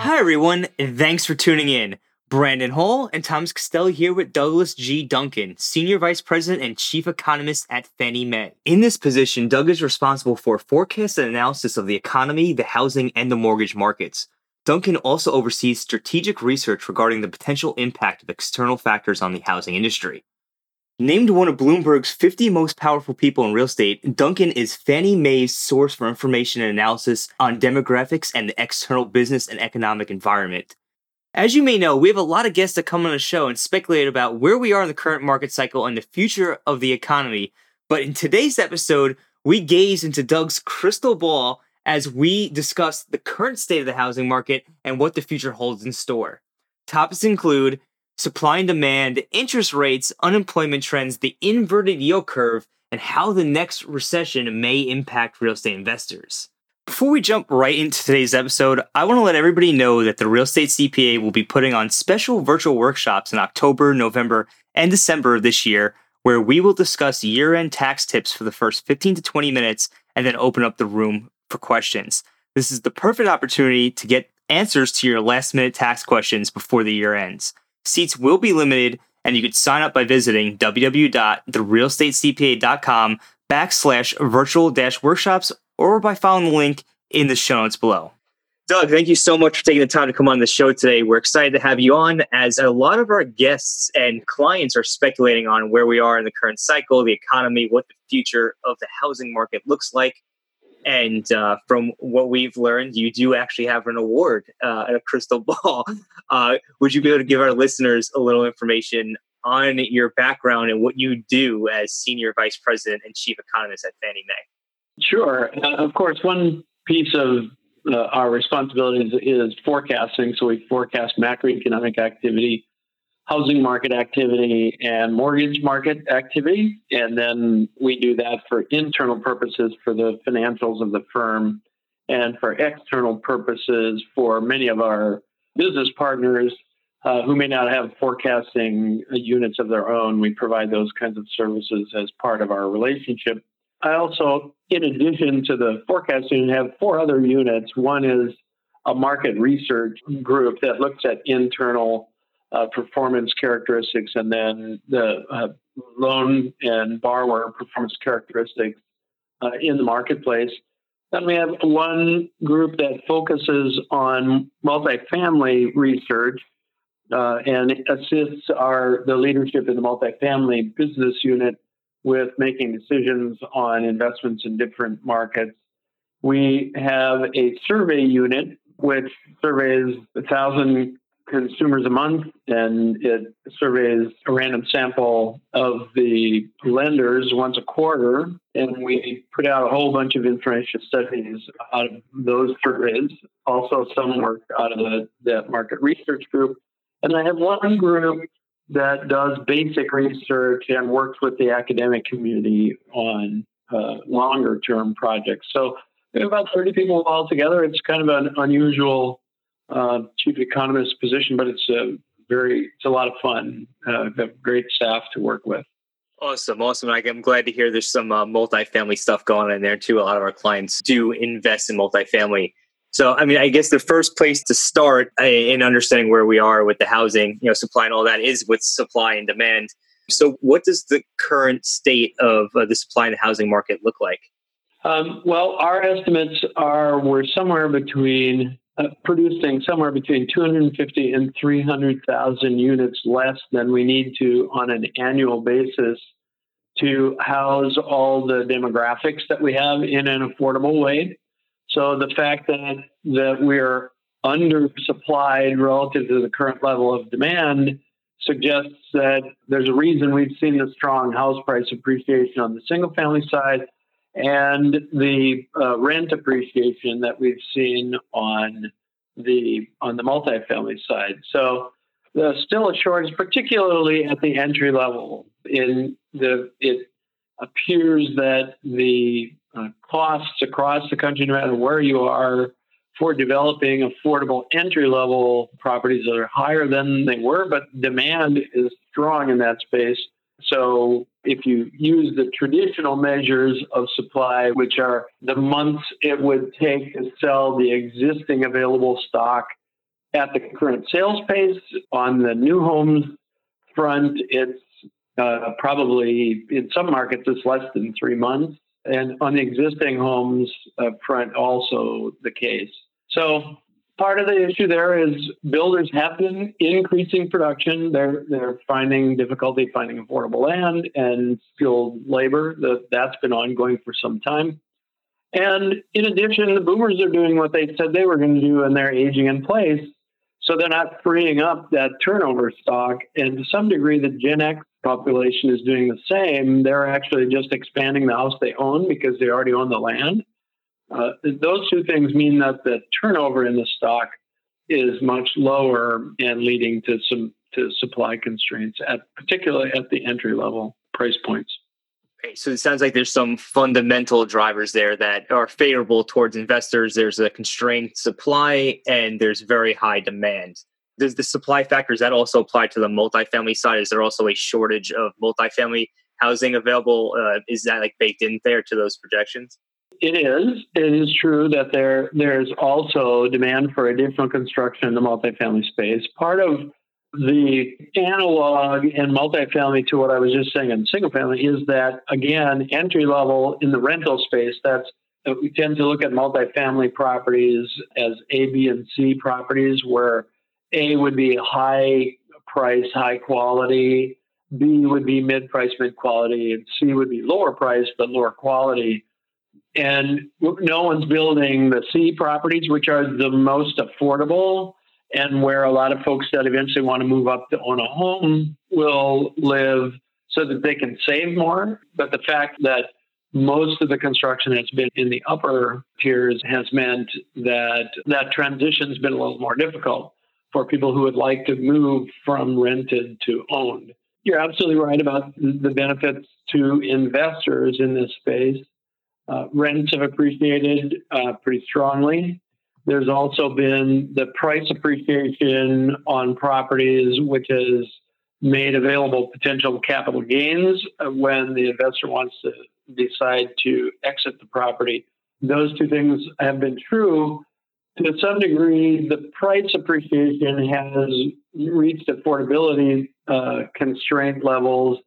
Hi, everyone, and thanks for tuning in. Brandon Hall and Thomas Costello here with Douglas G. Duncan, Senior Vice President and Chief Economist at Fannie Mae. In this position, Doug is responsible for forecast and analysis of the economy, the housing, and the mortgage markets. Duncan also oversees strategic research regarding the potential impact of external factors on the housing industry. Named one of Bloomberg's 50 most powerful people in real estate, Duncan is Fannie Mae's source for information and analysis on demographics and the external business and economic environment. As you may know, we have a lot of guests that come on the show and speculate about where we are in the current market cycle and the future of the economy. But in today's episode, we gaze into Doug's crystal ball as we discuss the current state of the housing market and what the future holds in store. Topics include supply and demand, interest rates, unemployment trends, the inverted yield curve, and how the next recession may impact real estate investors. Before we jump right into today's episode, I want to let everybody know that the Real Estate CPA will be putting on special virtual workshops in October, November, and December of this year, where we will discuss year end tax tips for the first 15 to 20 minutes and then open up the room for questions. This is the perfect opportunity to get answers to your last minute tax questions before the year ends. Seats will be limited, and you can sign up by visiting www.therealestatecpa.com backslash virtual dash workshops or by following the link in the show notes below. Doug, thank you so much for taking the time to come on the show today. We're excited to have you on as a lot of our guests and clients are speculating on where we are in the current cycle, the economy, what the future of the housing market looks like. And uh, from what we've learned, you do actually have an award uh, a crystal ball. Uh, would you be able to give our listeners a little information on your background and what you do as Senior Vice President and Chief Economist at Fannie Mae? Sure. Uh, of course, one piece of uh, our responsibilities is forecasting. So we forecast macroeconomic activity, housing market activity, and mortgage market activity. And then we do that for internal purposes for the financials of the firm and for external purposes for many of our business partners uh, who may not have forecasting units of their own. We provide those kinds of services as part of our relationship. I also, in addition to the forecasting, have four other units. One is a market research group that looks at internal uh, performance characteristics and then the uh, loan and borrower performance characteristics uh, in the marketplace. Then we have one group that focuses on multifamily research uh, and assists our the leadership in the multifamily business unit with making decisions on investments in different markets. We have a survey unit which surveys a thousand consumers a month and it surveys a random sample of the lenders once a quarter and we put out a whole bunch of information studies out of those surveys also some work out of the, the market research group and i have one group that does basic research and works with the academic community on uh, longer term projects. So about 30 people all together. It's kind of an unusual uh, chief economist position, but it's a very, it's a lot of fun. Uh, great staff to work with. Awesome, awesome. I'm glad to hear there's some uh, multifamily stuff going on there too. A lot of our clients do invest in multifamily. So, I mean, I guess the first place to start uh, in understanding where we are with the housing, you know, supply and all that is with supply and demand. So, what does the current state of uh, the supply and the housing market look like? Um, well, our estimates are we're somewhere between uh, producing somewhere between 250 and 300,000 units less than we need to on an annual basis to house all the demographics that we have in an affordable way. So the fact that that we're undersupplied relative to the current level of demand suggests that there's a reason we've seen the strong house price appreciation on the single family side and the uh, rent appreciation that we've seen on the on the multifamily side. So there's still a shortage, particularly at the entry level. In the it appears that the uh, costs across the country, no matter where you are, for developing affordable entry level properties that are higher than they were, but demand is strong in that space. So if you use the traditional measures of supply, which are the months it would take to sell the existing available stock at the current sales pace, on the new homes front, it's uh, probably in some markets it's less than three months. And on the existing homes uh, front, also the case. So part of the issue there is builders have been increasing production. They're they're finding difficulty finding affordable land and skilled labor. That that's been ongoing for some time. And in addition, the boomers are doing what they said they were going to do, and they're aging in place. So they're not freeing up that turnover stock. And to some degree, the Gen X population is doing the same. They're actually just expanding the house they own because they already own the land. Uh, those two things mean that the turnover in the stock is much lower and leading to some to supply constraints at particularly at the entry level price points. Okay, so it sounds like there's some fundamental drivers there that are favorable towards investors. There's a constrained supply and there's very high demand. Does the supply factors that also apply to the multifamily side? Is there also a shortage of multifamily housing available? Uh, is that like baked in there to those projections? It is. It is true that there there's also demand for additional construction in the multifamily space. Part of the analog in multifamily to what I was just saying in single family is that again entry level in the rental space. That's we tend to look at multifamily properties as A, B, and C properties, where A would be high price, high quality. B would be mid price, mid quality, and C would be lower price but lower quality and no one's building the C properties, which are the most affordable and where a lot of folks that eventually want to move up to own a home will live so that they can save more. But the fact that most of the construction that's been in the upper tiers has meant that that transition's been a little more difficult for people who would like to move from rented to owned. You're absolutely right about the benefits to investors in this space. Uh, rents have appreciated uh, pretty strongly. There's also been the price appreciation on properties, which has made available potential capital gains uh, when the investor wants to decide to exit the property. Those two things have been true. To some degree, the price appreciation has reached affordability uh, constraint levels.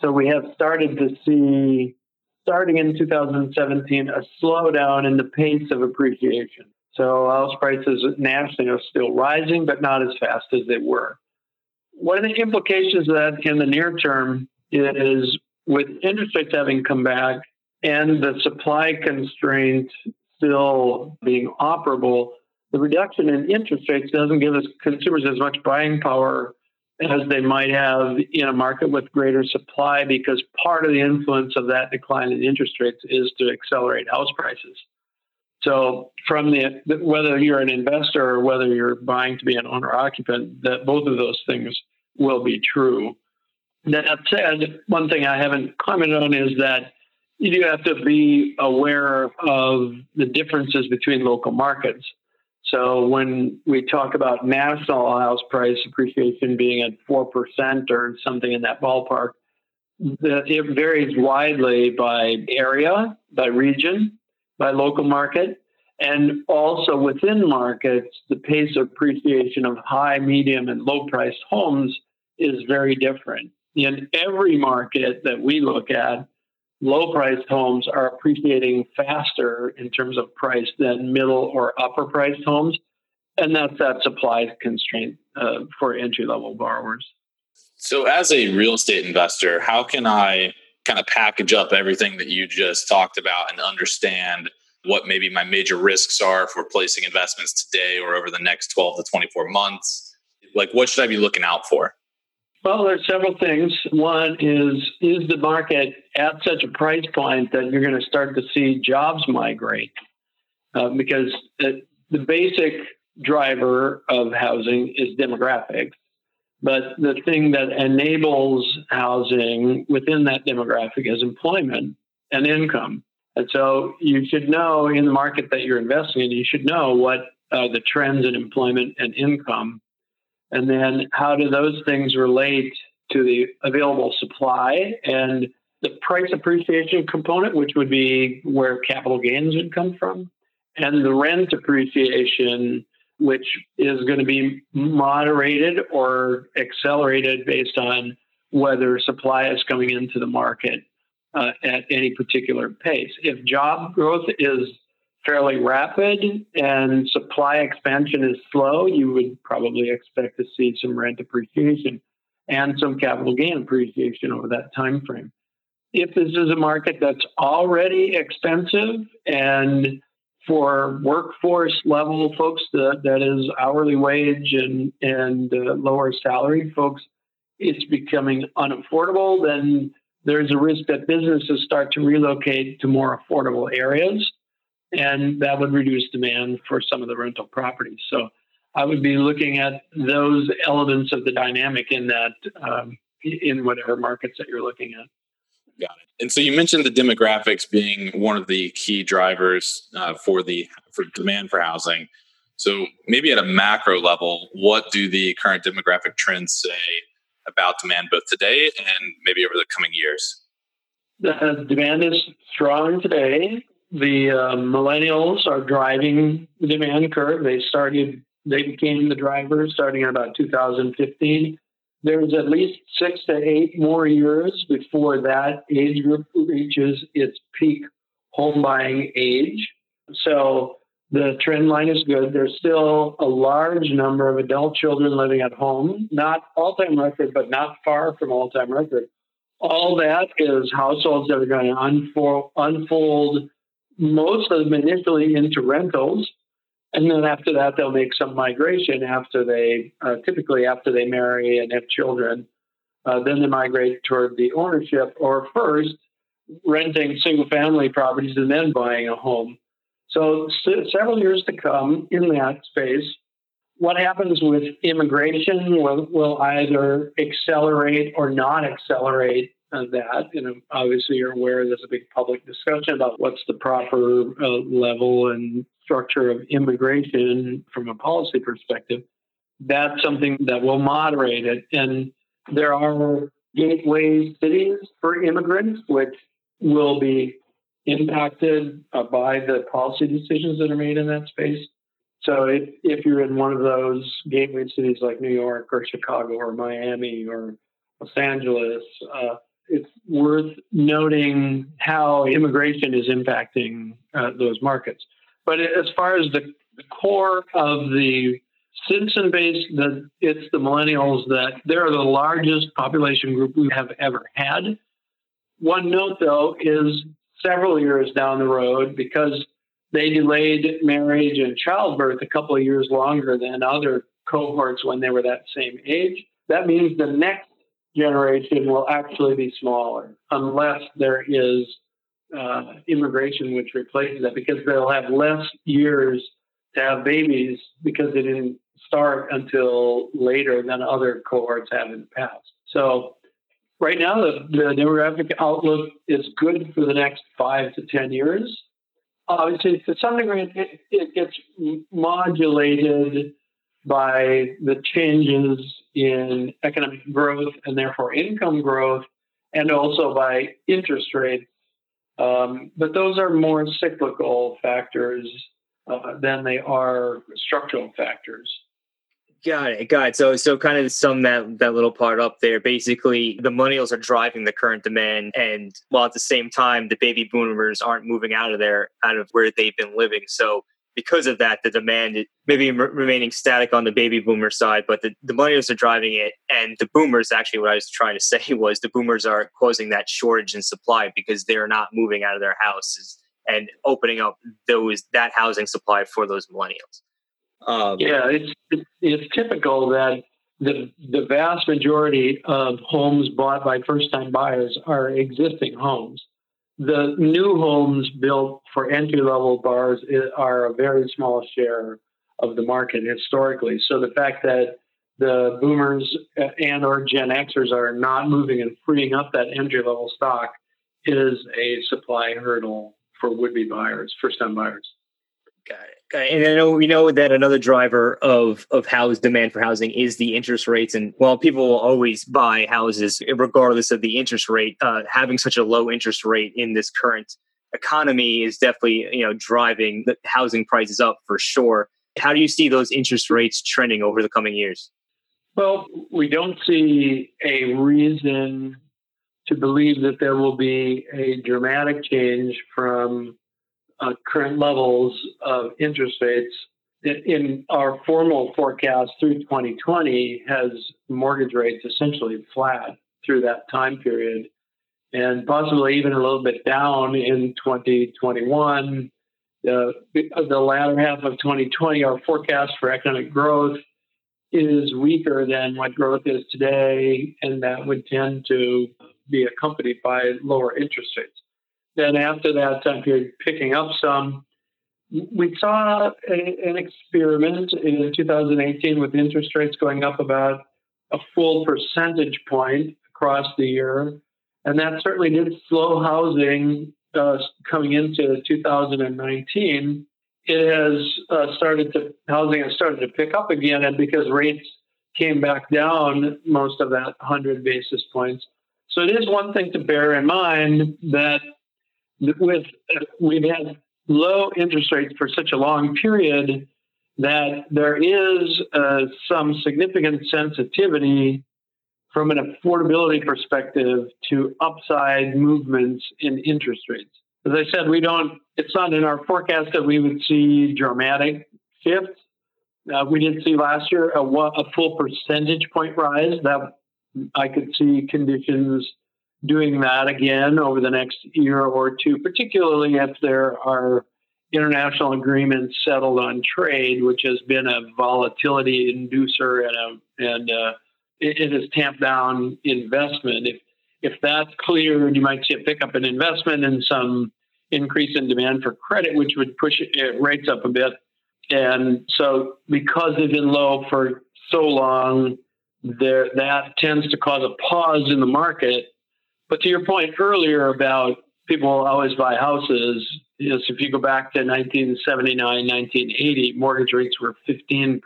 So we have started to see starting in 2017, a slowdown in the pace of appreciation. So house prices nationally are still rising, but not as fast as they were. One of the implications of that in the near term is with interest rates having come back and the supply constraint still being operable, the reduction in interest rates doesn't give us consumers as much buying power as they might have in a market with greater supply because part of the influence of that decline in interest rates is to accelerate house prices. So, from the whether you're an investor or whether you're buying to be an owner occupant, that both of those things will be true. That said, one thing I haven't commented on is that you do have to be aware of the differences between local markets. So when we talk about national house price appreciation being at 4% or something in that ballpark, it varies widely by area, by region, by local market, and also within markets, the pace of appreciation of high, medium, and low priced homes is very different. In every market that we look at, low priced homes are appreciating faster in terms of price than middle or upper priced homes. And that's that supply constraint uh, for entry level borrowers. So, as a real estate investor, how can I kind of package up everything that you just talked about and understand what maybe my major risks are for placing investments today or over the next 12 to 24 months? Like, what should I be looking out for? Well, there's several things. One is is the market at such a price point that you're going to start to see jobs migrate? Uh, because the, the basic driver of housing is demographics. But the thing that enables housing within that demographic is employment and income. And so you should know in the market that you're investing in, you should know what uh, the trends in employment and income. And then how do those things relate to the available supply and the price appreciation component, which would be where capital gains would come from, and the rent appreciation, which is going to be moderated or accelerated based on whether supply is coming into the market uh, at any particular pace. If job growth is fairly rapid and supply expansion is slow, you would probably expect to see some rent appreciation and some capital gain appreciation over that time frame. If this is a market that's already expensive and for workforce level folks that, that is hourly wage and, and uh, lower salary folks, it's becoming unaffordable, then there's a risk that businesses start to relocate to more affordable areas, and that would reduce demand for some of the rental properties. So I would be looking at those elements of the dynamic in that um, in whatever markets that you're looking at. Got it. And so you mentioned the demographics being one of the key drivers uh, for the for demand for housing. So maybe at a macro level, what do the current demographic trends say about demand both today and maybe over the coming years? The demand is strong today. The uh, millennials are driving the demand curve. They started, they became the drivers starting in about 2015. There's at least six to eight more years before that age group reaches its peak home buying age. So the trend line is good. There's still a large number of adult children living at home, not all time record, but not far from all time record. All that is households that are going to unfold, unfold most of them initially into rentals. And then after that, they'll make some migration after they, uh, typically after they marry and have children. Uh, then they migrate toward the ownership or first renting single family properties and then buying a home. So, several years to come in that space. What happens with immigration will, will either accelerate or not accelerate uh, that. And obviously, you're aware there's a big public discussion about what's the proper uh, level and structure of immigration from a policy perspective. That's something that will moderate it. And there are gateway cities for immigrants, which will be impacted uh, by the policy decisions that are made in that space. So if, if you're in one of those gateway cities like New York or Chicago or Miami or Los Angeles, uh, it's worth noting how immigration is impacting uh, those markets. But as far as the, core of the citizen base, the, it's the millennials that they're the largest population group we have ever had. One note, though, is several years down the road because they delayed marriage and childbirth a couple of years longer than other cohorts when they were that same age. That means the next generation will actually be smaller unless there is uh, immigration which replaces that because they'll have less years to have babies because they didn't start until later than other cohorts have in the past. So right now, the, the demographic outlook is good for the next five to 10 years. Obviously, to some degree, it, it gets modulated by the changes in economic growth and therefore income growth, and also by interest rates. Um, but those are more cyclical factors uh, than they are structural factors. Got it. Got it. So, so kind of sum that that little part up there. Basically, the millennials are driving the current demand, and while at the same time, the baby boomers aren't moving out of there, out of where they've been living. So, because of that, the demand maybe remaining static on the baby boomer side, but the, the millennials are driving it, and the boomers. Actually, what I was trying to say was the boomers are causing that shortage in supply because they're not moving out of their houses and opening up those that housing supply for those millennials. Um, yeah, it's it's typical that the the vast majority of homes bought by first time buyers are existing homes. The new homes built for entry level bars are a very small share of the market historically. So the fact that the boomers uh, and or Gen Xers are not moving and freeing up that entry level stock is a supply hurdle for would be buyers, first time buyers. Got it. And I know we know that another driver of of house demand for housing is the interest rates. And while people will always buy houses regardless of the interest rate, uh, having such a low interest rate in this current economy is definitely you know driving the housing prices up for sure. How do you see those interest rates trending over the coming years? Well, we don't see a reason to believe that there will be a dramatic change from uh, current levels of interest rates in our formal forecast through 2020 has mortgage rates essentially flat through that time period. And possibly even a little bit down in 2021 uh, the latter half of 2020 our forecast for economic growth is weaker than what growth is today and that would tend to be accompanied by lower interest rates then after that time period picking up some. We saw a, an experiment in 2018 with interest rates going up about a full percentage point across the year. And that certainly did slow housing uh, coming into 2019. It has uh, started to, housing has started to pick up again. And because rates came back down most of that 100 basis points. So it is one thing to bear in mind that with we've had low interest rates for such a long period that there is uh, some significant sensitivity from an affordability perspective to upside movements in interest rates. As I said, we don't. It's not in our forecast that we would see dramatic shifts. Uh, we did see last year a, a full percentage point rise. That I could see conditions doing that again over the next year or two, particularly if there are international agreements settled on trade, which has been a volatility inducer and a, and uh, it, it has tamped down investment. If if that's cleared, you might see a pickup in investment and some increase in demand for credit, which would push it, rates up a bit. And so, because they've been low for so long, there that tends to cause a pause in the market but to your point earlier about people always buy houses, yes, if you go back to 1979, 1980, mortgage rates were 15%.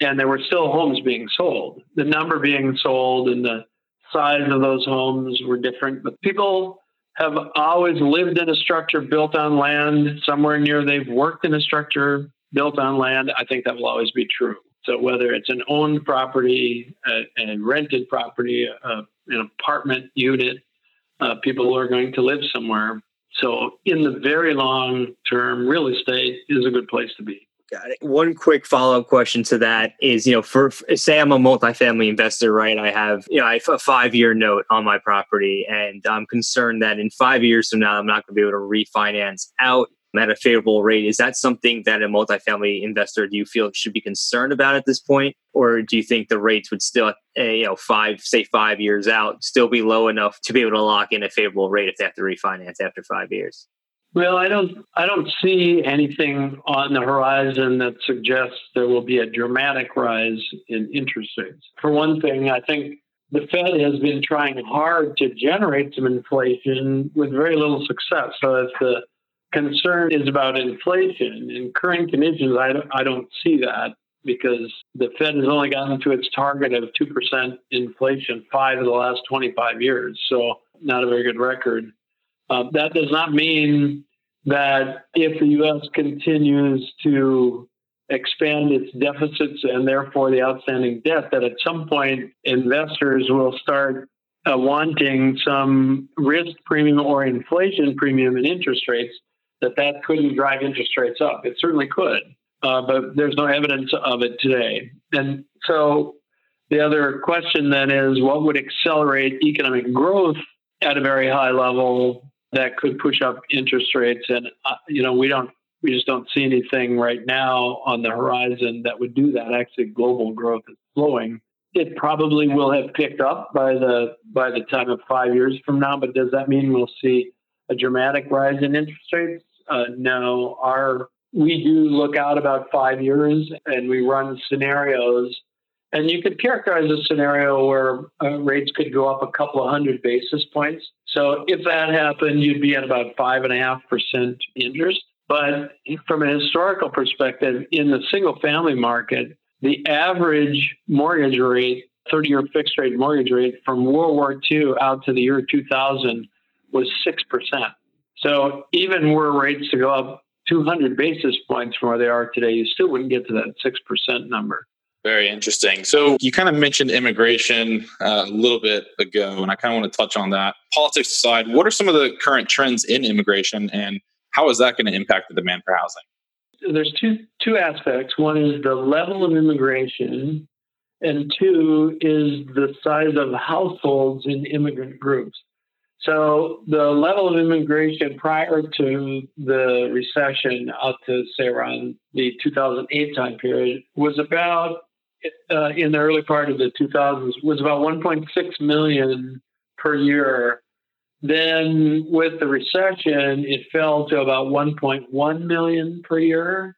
And there were still homes being sold. The number being sold and the size of those homes were different, but people have always lived in a structure built on land somewhere near they've worked in a structure built on land. I think that will always be true. So whether it's an owned property, a, a rented property, a, an apartment unit, uh, people are going to live somewhere. So in the very long term, real estate is a good place to be. Got it. One quick follow up question to that is, you know, for say I'm a multifamily investor, right? I have, you know, I have a five year note on my property, and I'm concerned that in five years from now, I'm not going to be able to refinance out at a favorable rate. Is that something that a multifamily investor do you feel should be concerned about at this point, or do you think the rates would still, eh, you know, five say five years out, still be low enough to be able to lock in a favorable rate if they have to refinance after five years? Well, I don't I don't see anything on the horizon that suggests there will be a dramatic rise in interest rates. For one thing, I think the Fed has been trying hard to generate some inflation with very little success. So if the concern is about inflation. In current conditions, I don't, I don't see that because the Fed has only gotten to its target of 2% inflation five of the last 25 years. So, not a very good record. Uh, that does not mean that if the U.S. continues to expand its deficits and therefore the outstanding debt, that at some point investors will start uh, wanting some risk premium or inflation premium in interest rates that that couldn't drive interest rates up. It certainly could, uh, but there's no evidence of it today. And so the other question then is what would accelerate economic growth at a very high level that could push up interest rates? And, uh, you know, we don't, we just don't see anything right now on the horizon that would do that. Actually, global growth is slowing. It probably will have picked up by the by the time of five years from now. But does that mean we'll see a dramatic rise in interest rates? Uh, no. Our we do look out about five years and we run scenarios. And you could characterize a scenario where uh, rates could go up a couple of hundred basis points. So if that happened, you'd be at about five and a half percent interest. But from a historical perspective, in the single family market, the average mortgage rate, 30 year fixed rate mortgage rate from World War II out to the year 2000 was 6%. So even were rates to go up 200 basis points from where they are today, you still wouldn't get to that 6% number. Very interesting. So you kind of mentioned immigration uh, a little bit ago, and I kind of want to touch on that. Politics aside, what are some of the current trends in immigration, and how is that going to impact the demand for housing? There's two two aspects. One is the level of immigration, and two is the size of households in immigrant groups. So the level of immigration prior to the recession, up to say around the 2008 time period, was about uh, in the early part of the 2000s was about 1.6 million per year. Then with the recession, it fell to about 1.1 million per year,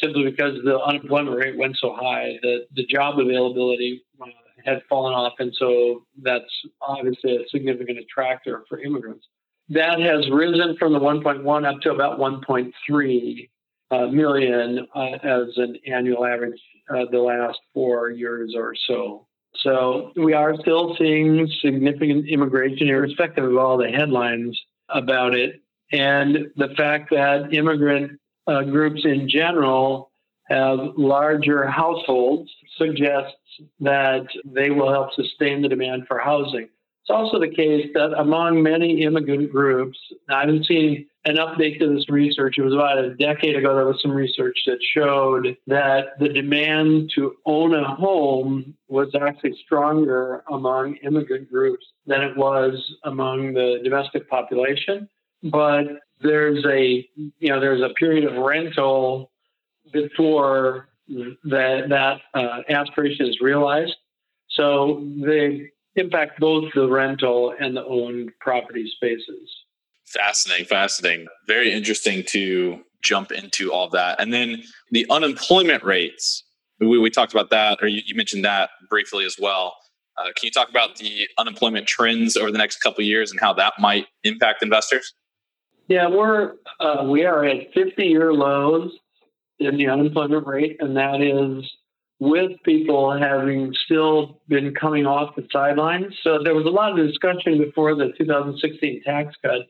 simply because the unemployment rate went so high that the job availability uh, had fallen off, and so that's obviously a significant attractor for immigrants. That has risen from the 1.1 up to about 1.3 uh, million uh, as an annual average uh, the last four years or so. So we are still seeing significant immigration, irrespective of all the headlines about it. And the fact that immigrant uh, groups in general have larger households suggests that they will help sustain the demand for housing. It's also the case that among many immigrant groups, I haven't seen an update to this research. It was about a decade ago, there was some research that showed that the demand to own a home was actually stronger among immigrant groups than it was among the domestic population. But there's a you know there's a period of rental before that that uh, aspiration is realized. So they impact both the rental and the owned property spaces. Fascinating, fascinating. Very interesting to jump into all that. And then the unemployment rates. We, we talked about that, or you, you mentioned that briefly as well. Uh, can you talk about the unemployment trends over the next couple of years and how that might impact investors? Yeah, we're uh, we are at 50 year lows in the unemployment rate, and that is with people having still been coming off the sidelines. So there was a lot of discussion before the 2016 tax cut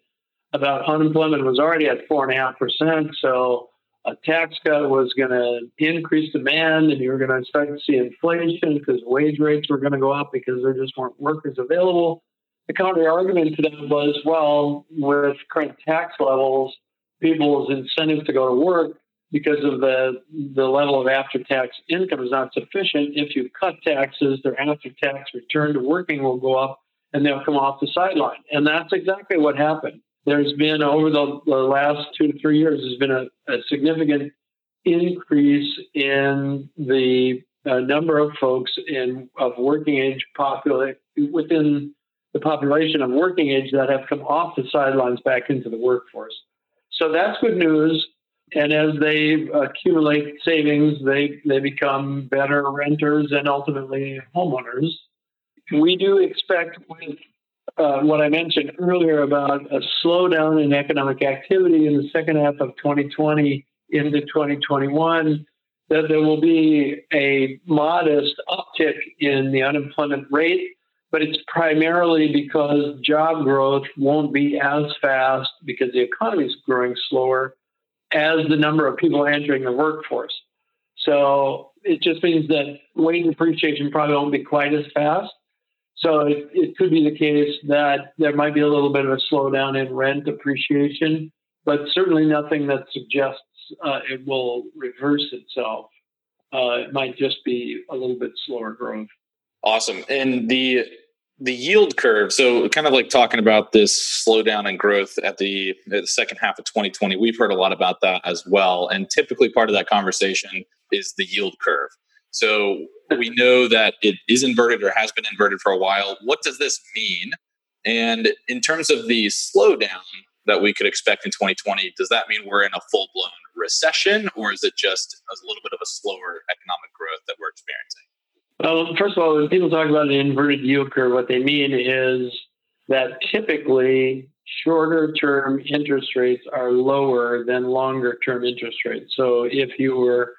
about unemployment was already at four and a half percent. So a tax cut was going to increase demand, and you were going to start to see inflation because wage rates were going to go up because there just weren't workers available. The counter argument to that was, well, with current tax levels, people's incentives to go to work because of the the level of after tax income is not sufficient. If you cut taxes, their after tax return to working will go up and they'll come off the sideline. And that's exactly what happened. There's been over the, the last two to three years, there's been a, a significant increase in the uh, number of folks in of working age population within the population of working age that have come off the sidelines back into the workforce. So that's good news and as they accumulate savings, they, they become better renters and ultimately homeowners. We do expect, with uh, what I mentioned earlier about a slowdown in economic activity in the second half of 2020 into 2021, that there will be a modest uptick in the unemployment rate, but it's primarily because job growth won't be as fast because the economy is growing slower as the number of people entering the workforce. So it just means that wage appreciation probably won't be quite as fast. So it, it could be the case that there might be a little bit of a slowdown in rent appreciation, but certainly nothing that suggests uh, it will reverse itself. Uh, it might just be a little bit slower growth. Awesome. And the the yield curve so kind of like talking about this slowdown in growth at the, at the, second half of 2020 we've heard a lot about that as well and typically part of that conversation is the yield curve so we know that it is inverted or has been inverted for a while. What does this mean? And in terms of the slowdown that we could expect in 2020, does that mean we're in a full blown recession or is it just a little bit of a slower economic growth that we're experiencing? Well, first of all, when people talk about an inverted yield curve, what they mean is that typically shorter term interest rates are lower than longer term interest rates. So if you were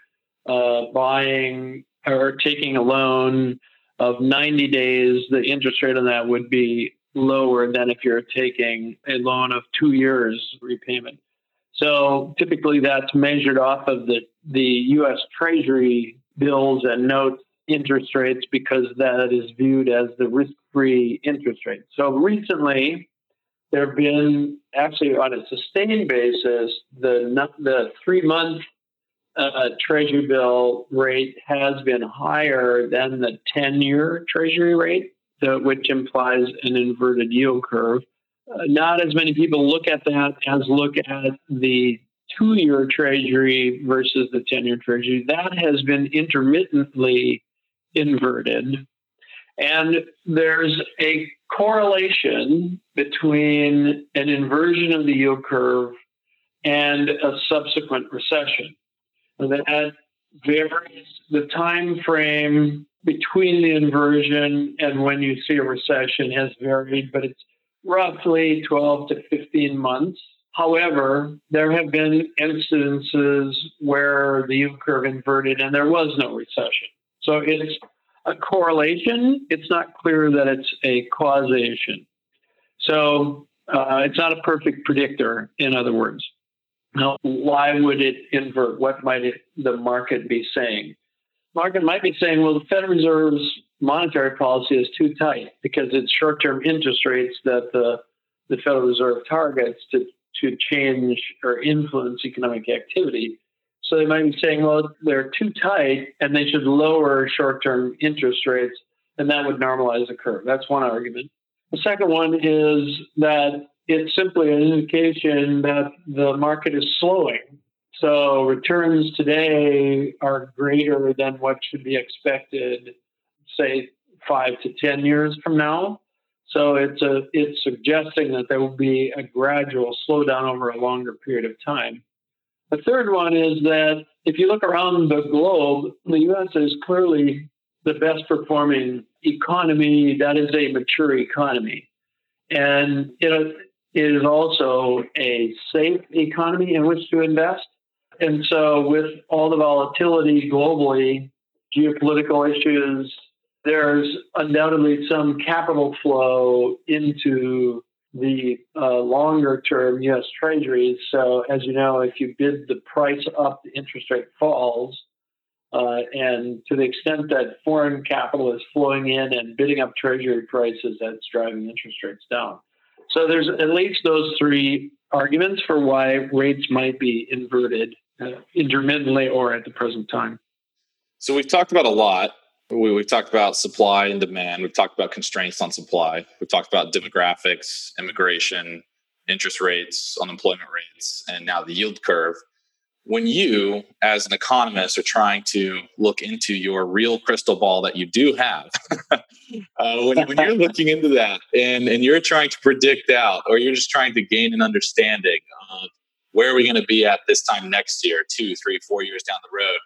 uh, buying or taking a loan of 90 days, the interest rate on that would be lower than if you're taking a loan of two years repayment. So typically that's measured off of the, the US Treasury bills and notes interest rates because that is viewed as the risk free interest rate. So recently, there have been actually on a sustained basis, the, the three month uh, Treasury bill rate has been higher than the 10 year Treasury rate, which implies an inverted yield curve. Uh, not as many people look at that as look at the two year Treasury versus the 10 year Treasury. That has been intermittently inverted. And there's a correlation between an inversion of the yield curve and a subsequent recession. And That varies the time frame between the inversion and when you see a recession has varied, but it's roughly 12 to 15 months. However, there have been instances where the yield curve inverted and there was no recession. So it's a correlation. It's not clear that it's a causation. So uh, it's not a perfect predictor, in other words. Now, why would it invert? What might it, the market be saying? Market might be saying, well, the Federal Reserve's monetary policy is too tight because it's short-term interest rates that the the Federal Reserve targets to to change or influence economic activity. So they might be saying, well, they're too tight and they should lower short term interest rates, and that would normalize the curve. That's one argument. The second one is that it's simply an indication that the market is slowing. So returns today are greater than what should be expected, say, five to 10 years from now. So it's a it's suggesting that there will be a gradual slowdown over a longer period of time. The third one is that if you look around the globe, the US is clearly the best performing economy that is a mature economy. And it, is also a safe economy in which to invest. And so, with all the volatility globally, geopolitical issues, there's undoubtedly some capital flow into the uh, longer term U.S. Treasuries. So, as you know, if you bid the price up, the interest rate falls. Uh, and to the extent that foreign capital is flowing in and bidding up Treasury prices, that's driving interest rates down. So, there's at least those three arguments for why rates might be inverted uh, intermittently or at the present time. So, we've talked about a lot we, have talked about supply and demand. We've talked about constraints on supply. We've talked about demographics, immigration, interest rates, unemployment rates, and now the yield curve. When you, as an economist, are trying to look into your real crystal ball that you do have, uh, when, when, you're looking into that and, and you're trying to predict out, or you're just trying to gain an understanding of where are we going to be at this time next year, two, three, four years down the road,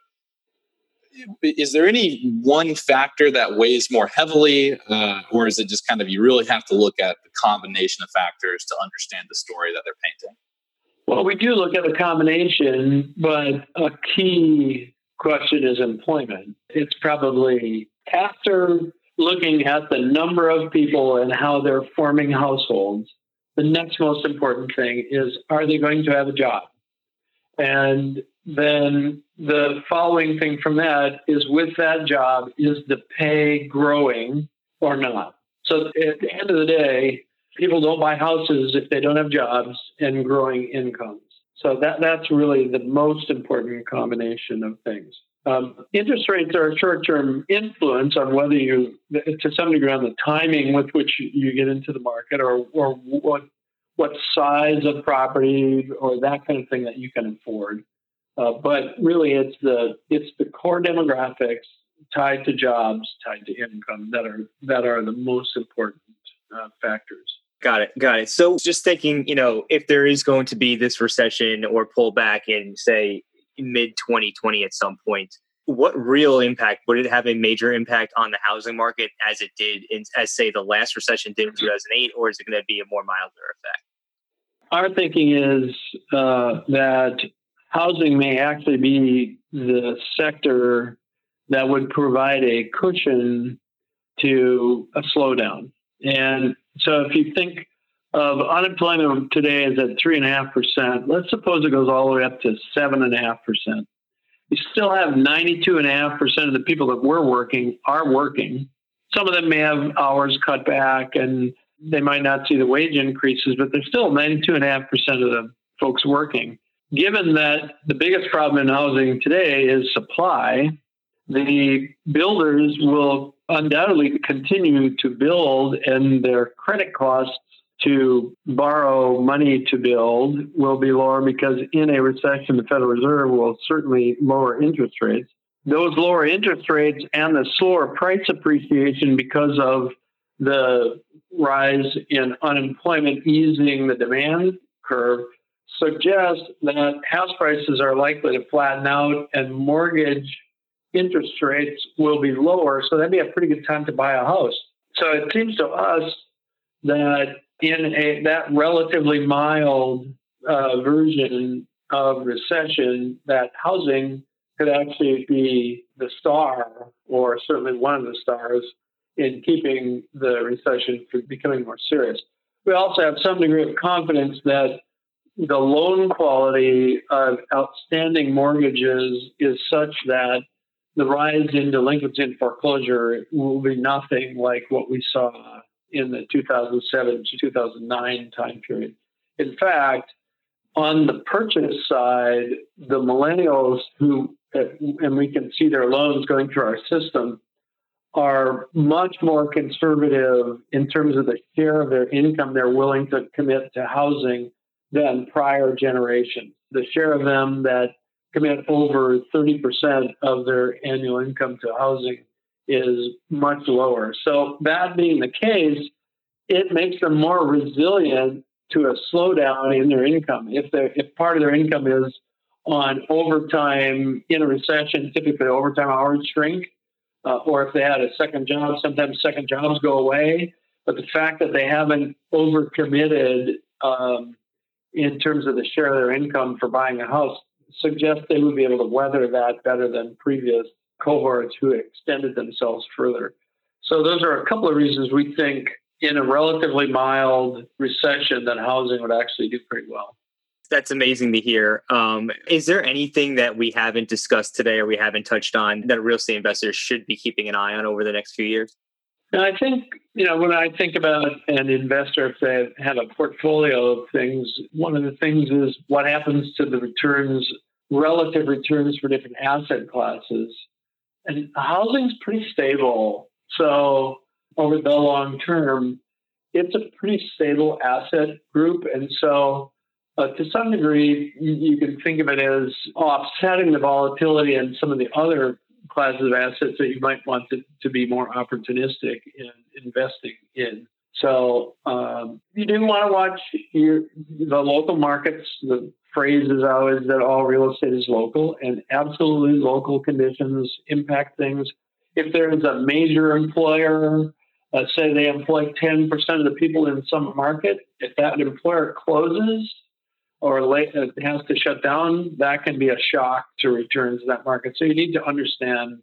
is there any one factor that weighs more heavily, uh, or is it just kind of you really have to look at the combination of factors to understand the story that they're painting? Well, we do look at a combination, but a key question is employment. It's probably after looking at the number of people and how they're forming households, the next most important thing is are they going to have a job? And then the following thing from that is with that job, is the pay growing or not? So at the end of the day, people don't buy houses if they don't have jobs and growing incomes. So that, that's really the most important combination of things. Um, interest rates are a short-term influence on whether you, to some degree, on the timing with which you get into the market, or or what what size of property or that kind of thing that you can afford. Uh, but really, it's the it's the core demographics tied to jobs, tied to income that are that are the most important uh, factors. Got it. Got it. So just thinking, you know, if there is going to be this recession or pullback in, say, mid 2020 at some point, what real impact would it have a major impact on the housing market as it did in, as say the last recession did in 2008, or is it going to be a more milder effect? Our thinking is uh, that housing may actually be the sector that would provide a cushion to a slowdown. And so if you think of unemployment today is at three and a half percent, let's suppose it goes all the way up to seven and a half percent. You still have 92 and a half percent of the people that were working are working. Some of them may have hours cut back and they might not see the wage increases, but there's still 92 and a half percent of the folks working. Given that the biggest problem in housing today is supply, the builders will undoubtedly continue to build, and their credit costs to borrow money to build will be lower because in a recession, the Federal Reserve will certainly lower interest rates. Those lower interest rates and the slower price appreciation because of the rise in unemployment easing the demand curve suggests that house prices are likely to flatten out and mortgage interest rates will be lower. So that'd be a pretty good time to buy a house. So it seems to us that in a that relatively mild uh, version of recession, that housing could actually be the star, or certainly one of the stars, in keeping the recession from becoming more serious. We also have some degree of confidence that the loan quality of outstanding mortgages is such that the rise in delinquency and foreclosure will be nothing like what we saw in the 2007 to 2009 time period. In fact, on the purchase side, the millennials who, and we can see their loans going through our system, are much more conservative in terms of the share of their income they're willing to commit to housing than prior generations. The share of them that commit over 30% of their annual income to housing is much lower. So, that being the case, it makes them more resilient to a slowdown in their income. If, if part of their income is on overtime in a recession, typically overtime hours shrink, uh, or if they had a second job, sometimes second jobs go away. But the fact that they haven't overcommitted um, in terms of the share of their income for buying a house suggests they would be able to weather that better than previous cohorts who extended themselves further. So those are a couple of reasons we think in a relatively mild recession that housing would actually do pretty well. That's amazing to hear. Um, is there anything that we haven't discussed today or we haven't touched on that real estate investors should be keeping an eye on over the next few years? And I think, you know, when I think about an investor, if they have a portfolio of things, one of the things is what happens to the returns, relative returns for different asset classes. And housing's pretty stable. So over the long term, it's a pretty stable asset group. And so uh, to some degree, you, can think of it as offsetting the volatility in some of the other classes of assets that you might want to, to be more opportunistic in investing in. So um, you do want to watch your, the local markets. The phrase is always that all real estate is local, and absolutely local conditions impact things. If there is a major employer, let's say they employ 10% of the people in some market, if that employer closes, or late, uh, has to shut down, that can be a shock to returns in that market. So you need to understand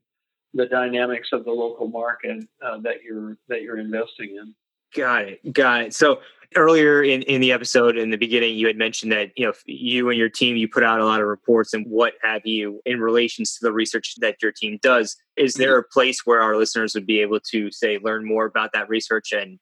the dynamics of the local market uh, that you're that you're investing in. Got it. Got it. So earlier in, in the episode in the beginning you had mentioned that you know you and your team you put out a lot of reports and what have you in relations to the research that your team does is there a place where our listeners would be able to say learn more about that research and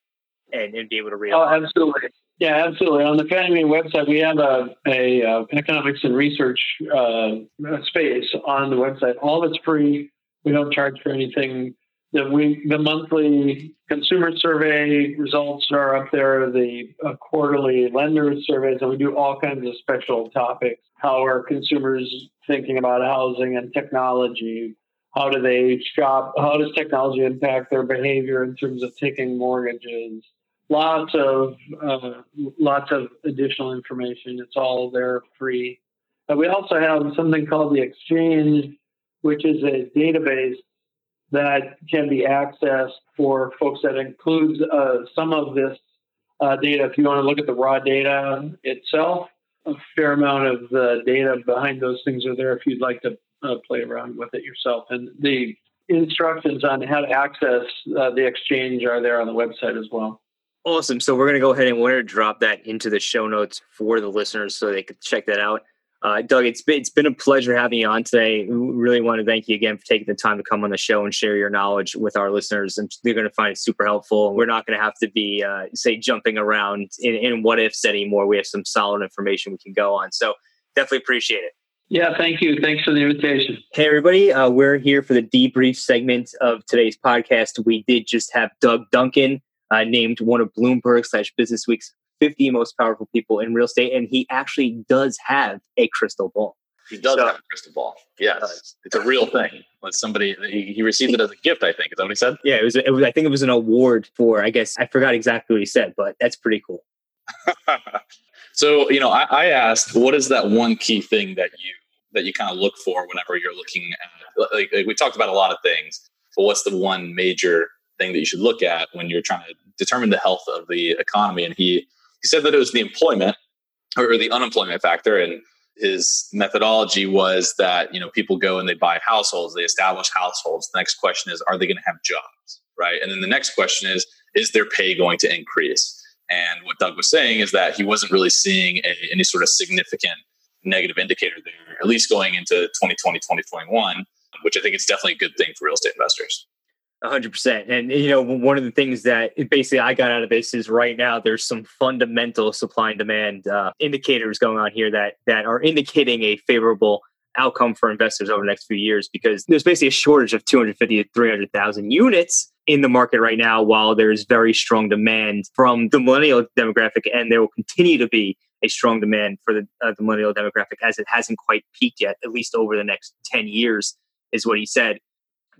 and, and be able to read oh absolutely yeah, absolutely. On the Fannie Mae website, we have a, a uh, economics and research uh, space on the website. All of it's free. We don't charge for anything. The we the monthly consumer survey results are up there. The uh, quarterly lender surveys, and we do all kinds of special topics. How are consumers thinking about housing and technology? how do they shop? How does technology impact their behavior in terms of taking mortgages? Lots of uh, lots of additional information. It's all there free. Uh, we also have something called the Exchange, which is a database that can be accessed for folks that includes uh, some of this uh, data. If you want to look at the raw data itself, a fair amount of the data behind those things are there if you'd like to uh, play around with it yourself. And the instructions on how to access uh, the exchange are there on the website as well. Awesome. So we're going to go ahead and we're going to drop that into the show notes for the listeners so they can check that out. Uh, Doug, it's been, it's been a pleasure having you on today. We really want to thank you again for taking the time to come on the show and share your knowledge with our listeners. And they're going to find it super helpful. We're not going to have to be, uh, say, jumping around in, in what ifs anymore. We have some solid information we can go on. So definitely appreciate it. Yeah, thank you. Thanks for the invitation. Hey, everybody. Uh, we're here for the debrief segment of today's podcast. We did just have Doug Duncan uh, named one of Bloomberg slash Business Week's 50 most powerful people in real estate, and he actually does have a crystal ball. He does so, have a crystal ball. Yes, it's a real thing. When somebody he, he, received it as a gift, I think. Is that what he said? Yeah, it was, it was. I think it was an award for. I guess I forgot exactly what he said, but that's pretty cool. so you know, I, I asked, what is that one key thing that you that you kind of look for whenever you're looking at? Like, like we talked about a lot of things, but what's the one major thing that you should look at when you're trying to determine the health of the economy? And he he said that it was the employment or the unemployment factor. And his methodology was that you know people go and they buy households they establish households. The next question is are they going to have jobs right? And then the next question is is their pay going to increase? And what doug was saying is that he wasn't really seeing a, any sort of significant negative indicator there at least going into 2020 2021 which i think is definitely a good thing for real estate investors hundred percent. And you know, one of the things that basically I got out of this is right now there's some fundamental supply and demand uh, indicators going on here that that are indicating a favorable outcome for investors over the next few years because there's basically a shortage of 250 to 300,000 units in the market right now while there's very strong demand from the millennial demographic and there will continue to be a strong demand for the, uh, the millennial demographic as it hasn't quite peaked yet at least over the next 10 years is what he said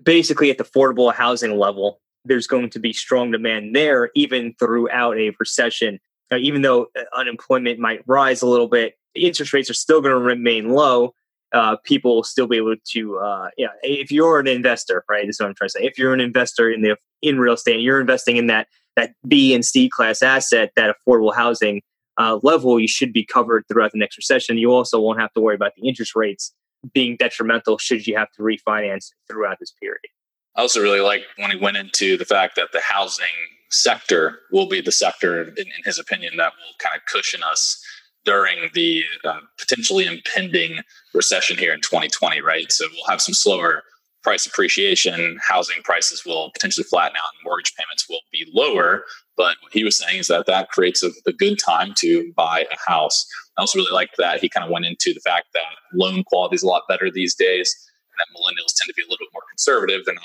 basically at the affordable housing level, there's going to be strong demand there even throughout a recession. Uh, even though uh, unemployment might rise a little bit, interest rates are still going to remain low. Uh, people will still be able to, uh. If you're an investor, right, this is what I'm trying to say. If you're an investor in the in real estate, and you're investing in that that B and C class asset, that affordable housing uh, level, you should be covered throughout the next recession. You also won't have to worry about the interest rates being detrimental should you have to refinance throughout this period. I also really like when he went into the fact that the housing sector will be the sector, in, in his opinion, that will kind of cushion us during the uh, potentially impending recession here in 2020, right? So we'll have some slower price appreciation, housing prices will potentially flatten out, and mortgage payments will be lower. But what he was saying is that that creates a, a good time to buy a house. I also really liked that he kind of went into the fact that loan quality is a lot better these days, and that millennials tend to be a little bit more conservative. They're not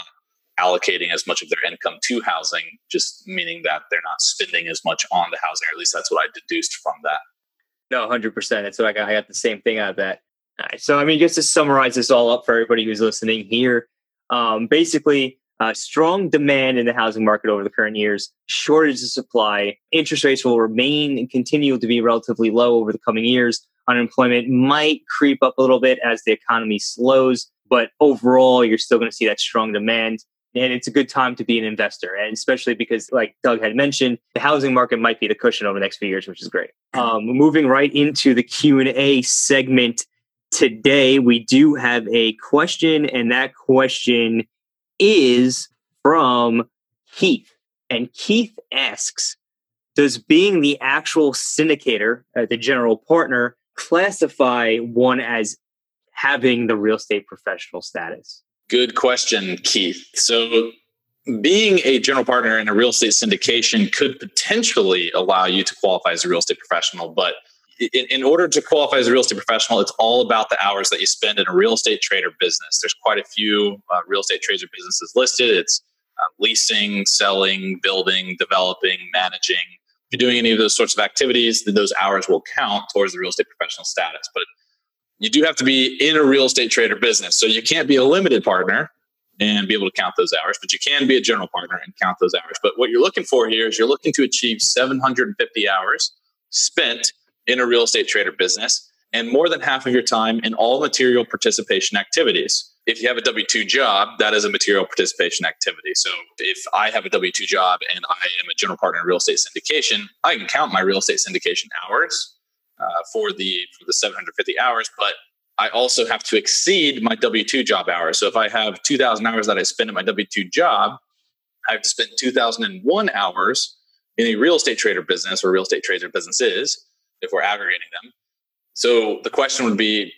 allocating as much of their income to housing, just meaning that they're not spending as much on the housing, or at least that's what I deduced from that. No, 100%. It's like I got the same thing out of that. So, I mean, just to summarize this all up for everybody who's listening here, um, basically, uh, strong demand in the housing market over the current years, shortage of supply, interest rates will remain and continue to be relatively low over the coming years. Unemployment might creep up a little bit as the economy slows, but overall, you're still going to see that strong demand. And it's a good time to be an investor, and especially because, like Doug had mentioned, the housing market might be the cushion over the next few years, which is great. Um, moving right into the Q and A segment today we do have a question, and that question is from Keith. And Keith asks Does being the actual syndicator, uh, the general partner, classify one as having the real estate professional status? Good question, Keith. So, being a general partner in a real estate syndication could potentially allow you to qualify as a real estate professional, but in, in, order to qualify as a real estate professional, it's all about the hours that you spend in a real estate trade or business. There's quite a few uh, real estate trade or businesses listed. It's uh, leasing, selling, building, developing, managing. If you're doing any of those sorts of activities, then those hours will count towards the real estate professional status. But you do have to be in a real estate trade or business. So you can't be a limited partner and be able to count those hours, but you can be a general partner and count those hours. But what you're looking for here is you're looking to achieve 750 hours spent in a real estate trade or business and more than half of your time in all material participation activities. If you have a W 2 job, that is a material participation activity. So if I have a W 2 job and I am a general partner in real estate syndication, I can count my real estate syndication hours uh, for the for the 750 hours, but I also have to exceed my W 2 job hours. So if I have 2,000 hours that I spend at my W 2 job, I have to spend 2,001 hours in a real estate trade or business or real estate trader business is if we're aggregating them. So the question would be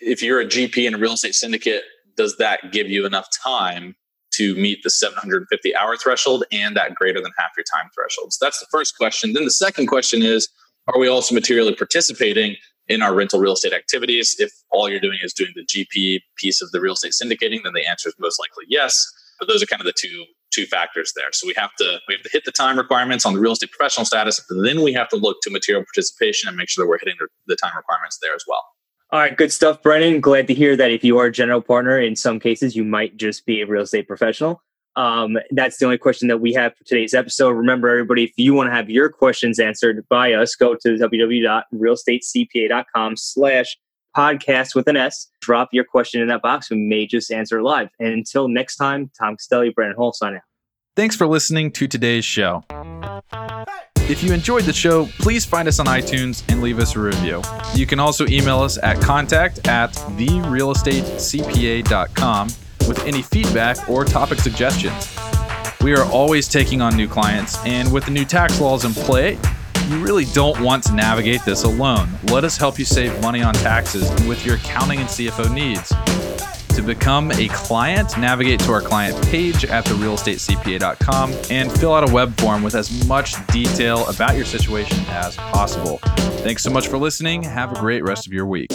if you're a GP in a real estate syndicate, does that give you enough time to meet the 750 hour threshold and that greater than half your time threshold? So that's the first question. Then the second question is Are we also materially participating in our rental real estate activities? If all you're doing is doing the GP piece of the real estate syndicating, then the answer is most likely yes. But those are kind of the two two factors there. So we have to we have to hit the time requirements on the real estate professional status, then we have to look to material participation and make sure that we're hitting the time requirements there as well. All right, good stuff, Brennan. Glad to hear that if you are a general partner, in some cases you might just be a real estate professional. Um, that's the only question that we have for today's episode. Remember, everybody, if you want to have your questions answered by us, go to www.realestatecpa.com slash podcast with an S. Drop your question in that box. We may just answer it live. And until next time, Tom Castelli, Brennan Hall, sign out. Thanks for listening to today's show. If you enjoyed the show, please find us on iTunes and leave us a review. You can also email us at contact at therealestatecpa.com with any feedback or topic suggestions. We are always taking on new clients, and with the new tax laws in play, you really don't want to navigate this alone. Let us help you save money on taxes with your accounting and CFO needs. To become a client, navigate to our client page at therealestatecpa.com and fill out a web form with as much detail about your situation as possible. Thanks so much for listening. Have a great rest of your week.